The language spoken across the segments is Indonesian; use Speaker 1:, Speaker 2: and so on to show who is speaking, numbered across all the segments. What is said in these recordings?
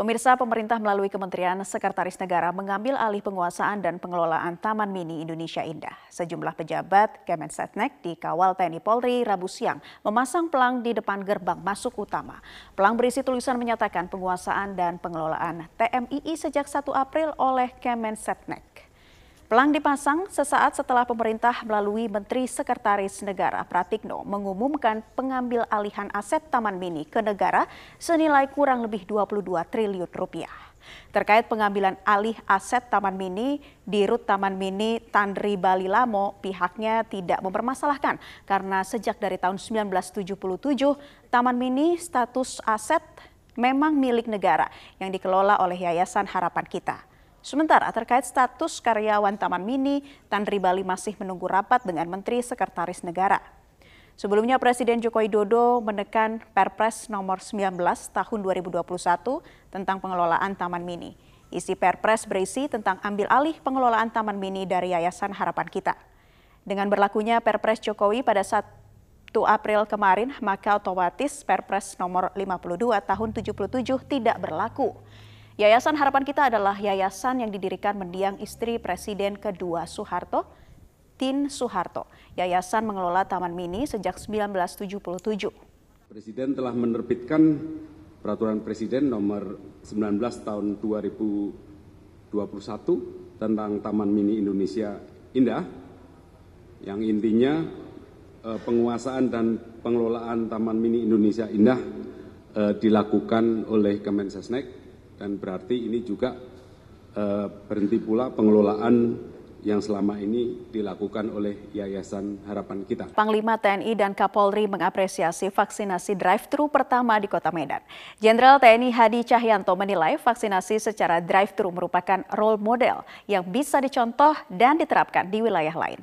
Speaker 1: Pemirsa pemerintah melalui Kementerian Sekretaris Negara mengambil alih penguasaan dan pengelolaan Taman Mini Indonesia Indah. Sejumlah pejabat Kemensetnek di kawal TNI Polri Rabu siang memasang pelang di depan gerbang masuk utama. Pelang berisi tulisan menyatakan penguasaan dan pengelolaan TMII sejak 1 April oleh Kemensetnek. Pelang dipasang sesaat setelah pemerintah melalui Menteri Sekretaris Negara Pratikno mengumumkan pengambil alihan aset Taman Mini ke negara senilai kurang lebih 22 triliun rupiah. Terkait pengambilan alih aset Taman Mini di Rut Taman Mini Tandri Bali Lamo, pihaknya tidak mempermasalahkan karena sejak dari tahun 1977 Taman Mini status aset memang milik negara yang dikelola oleh Yayasan Harapan Kita. Sementara terkait status karyawan Taman Mini, Tandri Bali masih menunggu rapat dengan Menteri Sekretaris Negara. Sebelumnya Presiden Joko Widodo menekan Perpres nomor 19 tahun 2021 tentang pengelolaan Taman Mini. Isi Perpres berisi tentang ambil alih pengelolaan Taman Mini dari Yayasan Harapan Kita. Dengan berlakunya Perpres Jokowi pada 1 April kemarin, maka otomatis Perpres nomor 52 tahun 77 tidak berlaku. Yayasan Harapan Kita adalah yayasan yang didirikan mendiang istri Presiden kedua Soeharto, Tin Soeharto. Yayasan mengelola Taman Mini sejak 1977.
Speaker 2: Presiden telah menerbitkan Peraturan Presiden nomor 19 tahun 2021 tentang Taman Mini Indonesia Indah yang intinya eh, penguasaan dan pengelolaan Taman Mini Indonesia Indah eh, dilakukan oleh Kemensesnek dan berarti ini juga eh, berhenti pula pengelolaan yang selama ini dilakukan oleh Yayasan Harapan Kita.
Speaker 1: Panglima TNI dan Kapolri mengapresiasi vaksinasi drive-thru pertama di Kota Medan. Jenderal TNI Hadi Cahyanto menilai vaksinasi secara drive-thru merupakan role model yang bisa dicontoh dan diterapkan di wilayah lain.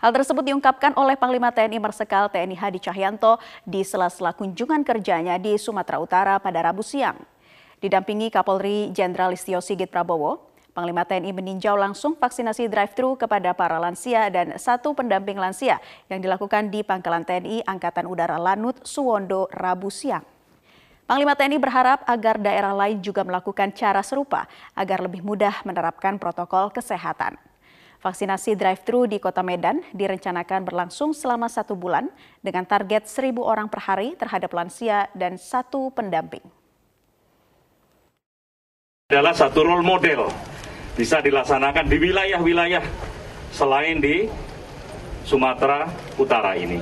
Speaker 1: Hal tersebut diungkapkan oleh Panglima TNI Marsikal TNI Hadi Cahyanto di sela-sela kunjungan kerjanya di Sumatera Utara pada Rabu siang. Didampingi Kapolri Jenderal Listio Sigit Prabowo, Panglima TNI meninjau langsung vaksinasi drive-thru kepada para lansia dan satu pendamping lansia yang dilakukan di Pangkalan TNI Angkatan Udara Lanut, Suwondo, Rabu siang. Panglima TNI berharap agar daerah lain juga melakukan cara serupa agar lebih mudah menerapkan protokol kesehatan. Vaksinasi drive-thru di Kota Medan direncanakan berlangsung selama satu bulan dengan target seribu orang per hari terhadap lansia dan satu pendamping
Speaker 3: adalah satu role model bisa dilaksanakan di wilayah-wilayah selain di Sumatera Utara ini.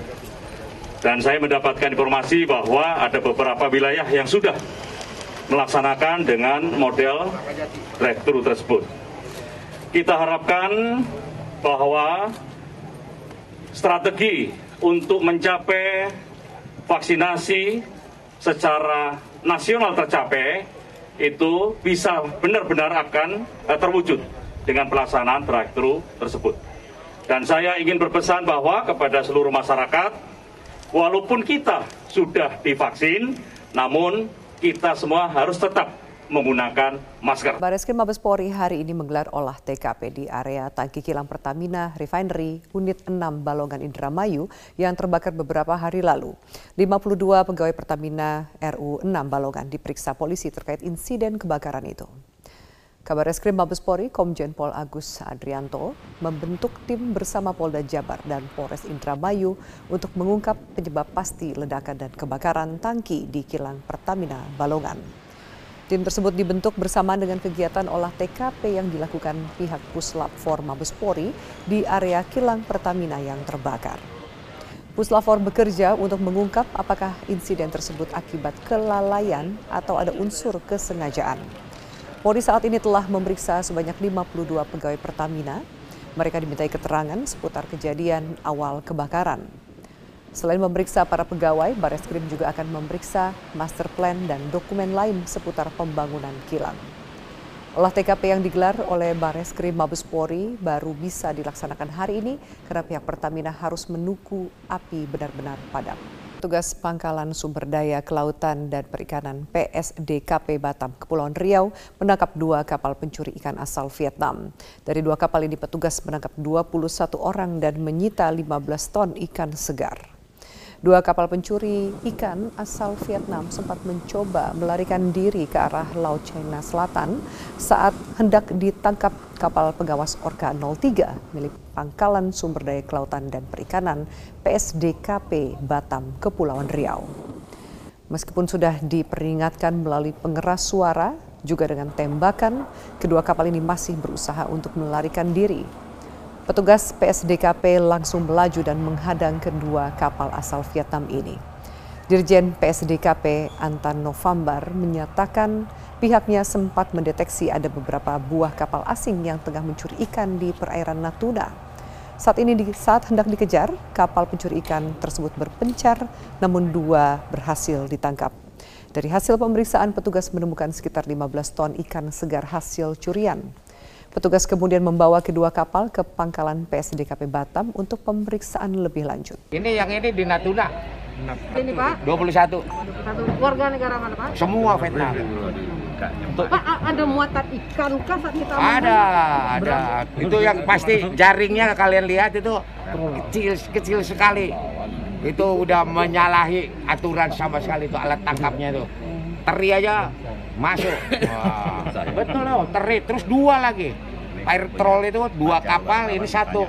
Speaker 3: Dan saya mendapatkan informasi bahwa ada beberapa wilayah yang sudah melaksanakan dengan model drive-thru tersebut. Kita harapkan bahwa strategi untuk mencapai vaksinasi secara nasional tercapai itu bisa benar-benar akan uh, terwujud dengan pelaksanaan drive-thru tersebut. Dan saya ingin berpesan bahwa kepada seluruh masyarakat, walaupun kita sudah divaksin, namun kita semua harus tetap menggunakan masker.
Speaker 4: Baris Krim Mabes Polri hari ini menggelar olah TKP di area tangki kilang Pertamina Refinery Unit 6 Balongan Indramayu yang terbakar beberapa hari lalu. 52 pegawai Pertamina RU 6 Balongan diperiksa polisi terkait insiden kebakaran itu. Kabar Reskrim Mabes Polri Komjen Pol Agus Adrianto membentuk tim bersama Polda Jabar dan Polres Indramayu untuk mengungkap penyebab pasti ledakan dan kebakaran tangki di kilang Pertamina Balongan. Tim tersebut dibentuk bersamaan dengan kegiatan olah TKP yang dilakukan pihak Puslap 4 Mabespori di area kilang Pertamina yang terbakar. Puslap 4 bekerja untuk mengungkap apakah insiden tersebut akibat kelalaian atau ada unsur kesengajaan. Polri saat ini telah memeriksa sebanyak 52 pegawai Pertamina. Mereka dimintai keterangan seputar kejadian awal kebakaran. Selain memeriksa para pegawai, Bareskrim juga akan memeriksa master plan dan dokumen lain seputar pembangunan kilang. Olah TKP yang digelar oleh Bareskrim Mabespori baru bisa dilaksanakan hari ini karena pihak Pertamina harus menunggu api benar-benar padam. Tugas Pangkalan Sumber Daya Kelautan dan Perikanan PSDKP Batam, Kepulauan Riau menangkap dua kapal pencuri ikan asal Vietnam. Dari dua kapal ini petugas menangkap 21 orang dan menyita 15 ton ikan segar. Dua kapal pencuri ikan asal Vietnam sempat mencoba melarikan diri ke arah Laut China Selatan saat hendak ditangkap kapal pengawas Orka 03 milik Pangkalan Sumber Daya Kelautan dan Perikanan PSDKP Batam, Kepulauan Riau. Meskipun sudah diperingatkan melalui pengeras suara, juga dengan tembakan, kedua kapal ini masih berusaha untuk melarikan diri Petugas PSDKP langsung melaju dan menghadang kedua kapal asal Vietnam ini. Dirjen PSDKP Antan November menyatakan pihaknya sempat mendeteksi ada beberapa buah kapal asing yang tengah mencuri ikan di perairan Natuna. Saat ini saat hendak dikejar, kapal pencuri ikan tersebut berpencar namun dua berhasil ditangkap. Dari hasil pemeriksaan petugas menemukan sekitar 15 ton ikan segar hasil curian. Petugas kemudian membawa kedua kapal ke pangkalan PSDKP Batam untuk pemeriksaan lebih lanjut.
Speaker 5: Ini yang ini di Natuna.
Speaker 6: Ini Pak?
Speaker 5: 21.
Speaker 6: 21. Warga negara mana Pak?
Speaker 5: Semua Vietnam.
Speaker 6: Pak ada muatan ikan kah saat kita
Speaker 5: Ada, ada. Itu yang pasti jaringnya kalian lihat itu kecil kecil sekali. Itu udah menyalahi aturan sama sekali itu alat tangkapnya itu. Teri aja masuk. Wah, betul loh, teri terus dua lagi. Air troll itu dua kapal, ini satu.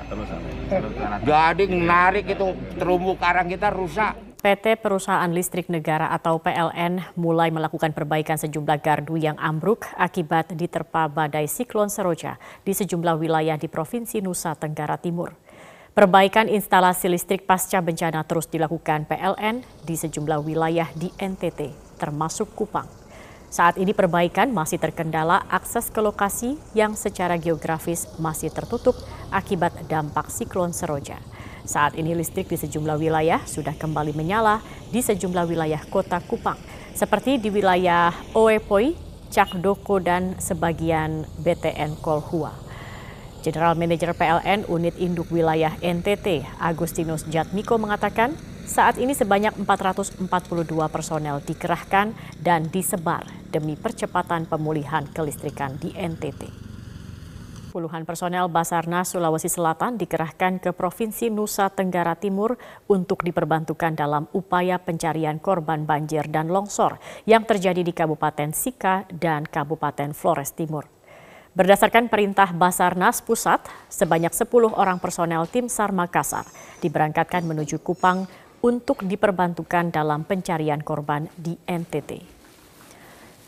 Speaker 5: Jadi narik itu terumbu karang kita rusak.
Speaker 7: PT Perusahaan Listrik Negara atau PLN mulai melakukan perbaikan sejumlah gardu yang ambruk akibat diterpa badai siklon Seroja di sejumlah wilayah di Provinsi Nusa Tenggara Timur. Perbaikan instalasi listrik pasca bencana terus dilakukan PLN di sejumlah wilayah di NTT, termasuk Kupang. Saat ini perbaikan masih terkendala akses ke lokasi yang secara geografis masih tertutup akibat dampak siklon Seroja. Saat ini listrik di sejumlah wilayah sudah kembali menyala di sejumlah wilayah kota Kupang, seperti di wilayah Oepoi, Cakdoko, dan sebagian BTN Kolhua. General Manager PLN Unit Induk Wilayah NTT, Agustinus Jatmiko mengatakan, saat ini sebanyak 442 personel dikerahkan dan disebar demi percepatan pemulihan kelistrikan di NTT. Puluhan personel Basarnas Sulawesi Selatan dikerahkan ke Provinsi Nusa Tenggara Timur untuk diperbantukan dalam upaya pencarian korban banjir dan longsor yang terjadi di Kabupaten Sika dan Kabupaten Flores Timur. Berdasarkan perintah Basarnas Pusat, sebanyak 10 orang personel tim SAR Makassar diberangkatkan menuju Kupang untuk diperbantukan dalam pencarian korban di NTT.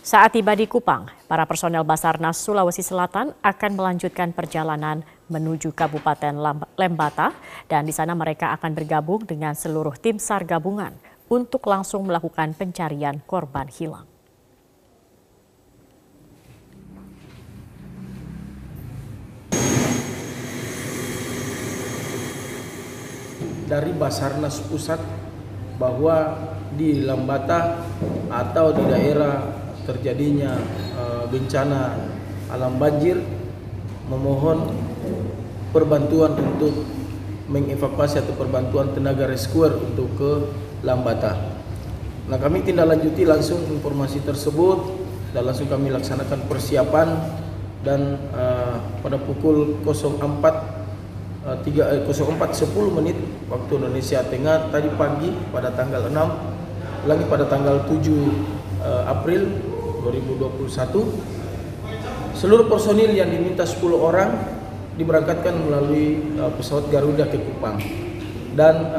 Speaker 7: Saat tiba di Kupang, para personel Basarnas Sulawesi Selatan akan melanjutkan perjalanan menuju Kabupaten Lembata dan di sana mereka akan bergabung dengan seluruh tim SAR gabungan untuk langsung melakukan pencarian korban hilang.
Speaker 8: Dari Basarnas Pusat bahwa di Lembata atau di daerah terjadinya uh, bencana alam banjir memohon perbantuan untuk mengevakuasi atau perbantuan tenaga rescuer untuk ke Lambata. Nah kami tindak lanjuti langsung informasi tersebut dan langsung kami laksanakan persiapan dan uh, pada pukul 04 uh, 3, eh, 04 10 menit waktu Indonesia Tengah tadi pagi pada tanggal 6 lagi pada tanggal 7 uh, April 2021 seluruh personil yang diminta 10 orang diberangkatkan melalui pesawat Garuda ke Kupang. Dan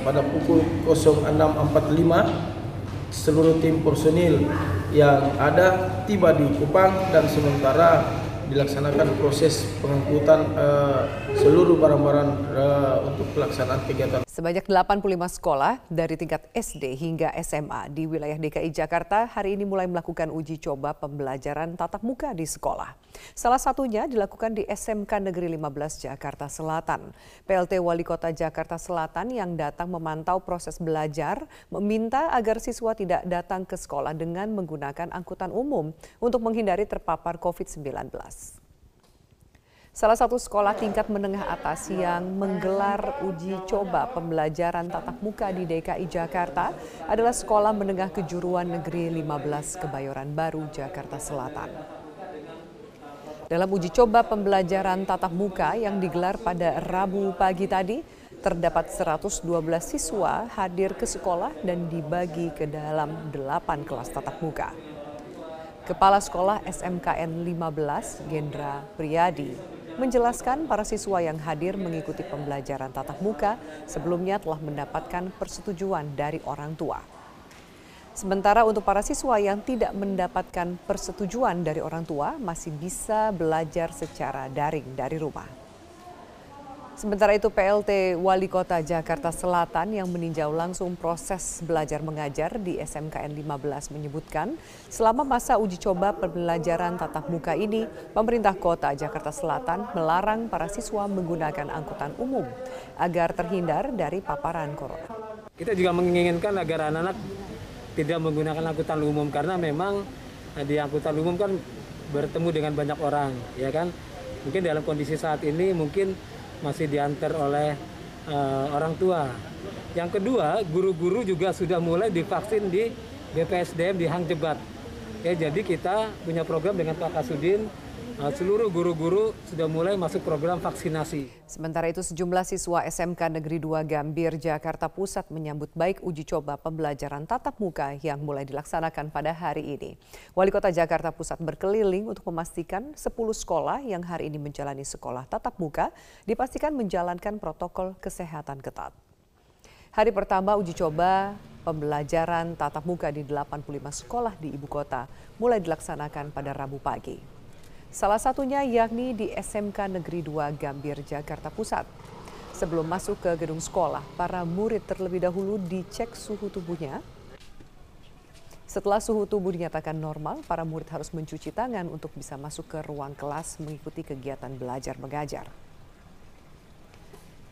Speaker 8: pada pukul 06.45 seluruh tim personil yang ada tiba di Kupang dan sementara dilaksanakan proses pengangkutan uh, seluruh barang-barang uh, untuk pelaksanaan kegiatan.
Speaker 4: Sebanyak 85 sekolah dari tingkat SD hingga SMA di wilayah DKI Jakarta hari ini mulai melakukan uji coba pembelajaran tatap muka di sekolah. Salah satunya dilakukan di SMK Negeri 15 Jakarta Selatan. PLT Wali Kota Jakarta Selatan yang datang memantau proses belajar meminta agar siswa tidak datang ke sekolah dengan menggunakan angkutan umum untuk menghindari terpapar COVID-19. Salah satu sekolah tingkat menengah atas yang menggelar uji coba pembelajaran tatap muka di DKI Jakarta adalah Sekolah Menengah Kejuruan Negeri 15 Kebayoran Baru, Jakarta Selatan. Dalam uji coba pembelajaran tatap muka yang digelar pada Rabu pagi tadi, terdapat 112 siswa hadir ke sekolah dan dibagi ke dalam 8 kelas tatap muka. Kepala Sekolah SMKN 15, Gendra Priyadi, menjelaskan para siswa yang hadir mengikuti pembelajaran tatap muka sebelumnya telah mendapatkan persetujuan dari orang tua. Sementara untuk para siswa yang tidak mendapatkan persetujuan dari orang tua masih bisa belajar secara daring dari rumah. Sementara itu PLT Wali Kota Jakarta Selatan yang meninjau langsung proses belajar mengajar di SMKN 15 menyebutkan selama masa uji coba pembelajaran tatap muka ini, pemerintah kota Jakarta Selatan melarang para siswa menggunakan angkutan umum agar terhindar dari paparan corona.
Speaker 9: Kita juga menginginkan agar anak-anak tidak menggunakan angkutan umum karena memang di angkutan umum kan bertemu dengan banyak orang, ya kan? Mungkin dalam kondisi saat ini mungkin masih diantar oleh uh, orang tua. Yang kedua, guru-guru juga sudah mulai divaksin di BPSDM di Hang Jebat. Ya, jadi kita punya program dengan Pak Kasudin seluruh guru-guru sudah mulai masuk program vaksinasi.
Speaker 4: Sementara itu sejumlah siswa SMK Negeri 2 Gambir, Jakarta Pusat menyambut baik uji coba pembelajaran tatap muka yang mulai dilaksanakan pada hari ini. Wali Kota Jakarta Pusat berkeliling untuk memastikan 10 sekolah yang hari ini menjalani sekolah tatap muka dipastikan menjalankan protokol kesehatan ketat. Hari pertama uji coba pembelajaran tatap muka di 85 sekolah di ibu kota mulai dilaksanakan pada Rabu pagi. Salah satunya yakni di SMK Negeri 2 Gambir, Jakarta Pusat. Sebelum masuk ke gedung sekolah, para murid terlebih dahulu dicek suhu tubuhnya. Setelah suhu tubuh dinyatakan normal, para murid harus mencuci tangan untuk bisa masuk ke ruang kelas mengikuti kegiatan belajar mengajar.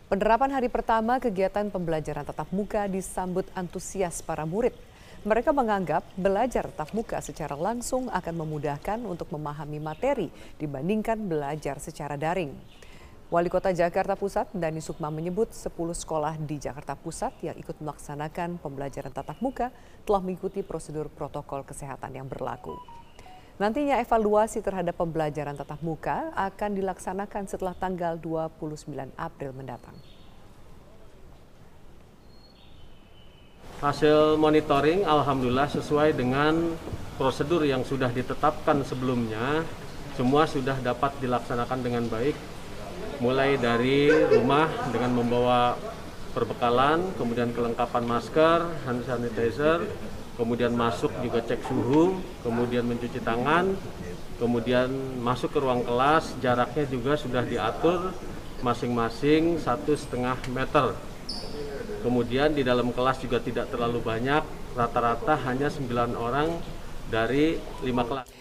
Speaker 4: Penerapan hari pertama kegiatan pembelajaran tatap muka disambut antusias para murid. Mereka menganggap belajar tatap muka secara langsung akan memudahkan untuk memahami materi dibandingkan belajar secara daring. Wali Kota Jakarta Pusat, Dani Sukma menyebut 10 sekolah di Jakarta Pusat yang ikut melaksanakan pembelajaran tatap muka telah mengikuti prosedur protokol kesehatan yang berlaku. Nantinya evaluasi terhadap pembelajaran tatap muka akan dilaksanakan setelah tanggal 29 April mendatang.
Speaker 10: Hasil monitoring alhamdulillah sesuai dengan prosedur yang sudah ditetapkan sebelumnya. Semua sudah dapat dilaksanakan dengan baik mulai dari rumah dengan membawa perbekalan kemudian kelengkapan masker hand sanitizer kemudian masuk juga cek suhu kemudian mencuci tangan kemudian masuk ke ruang kelas jaraknya juga sudah diatur masing-masing satu setengah meter Kemudian di dalam kelas juga tidak terlalu banyak, rata-rata hanya 9 orang dari 5 kelas.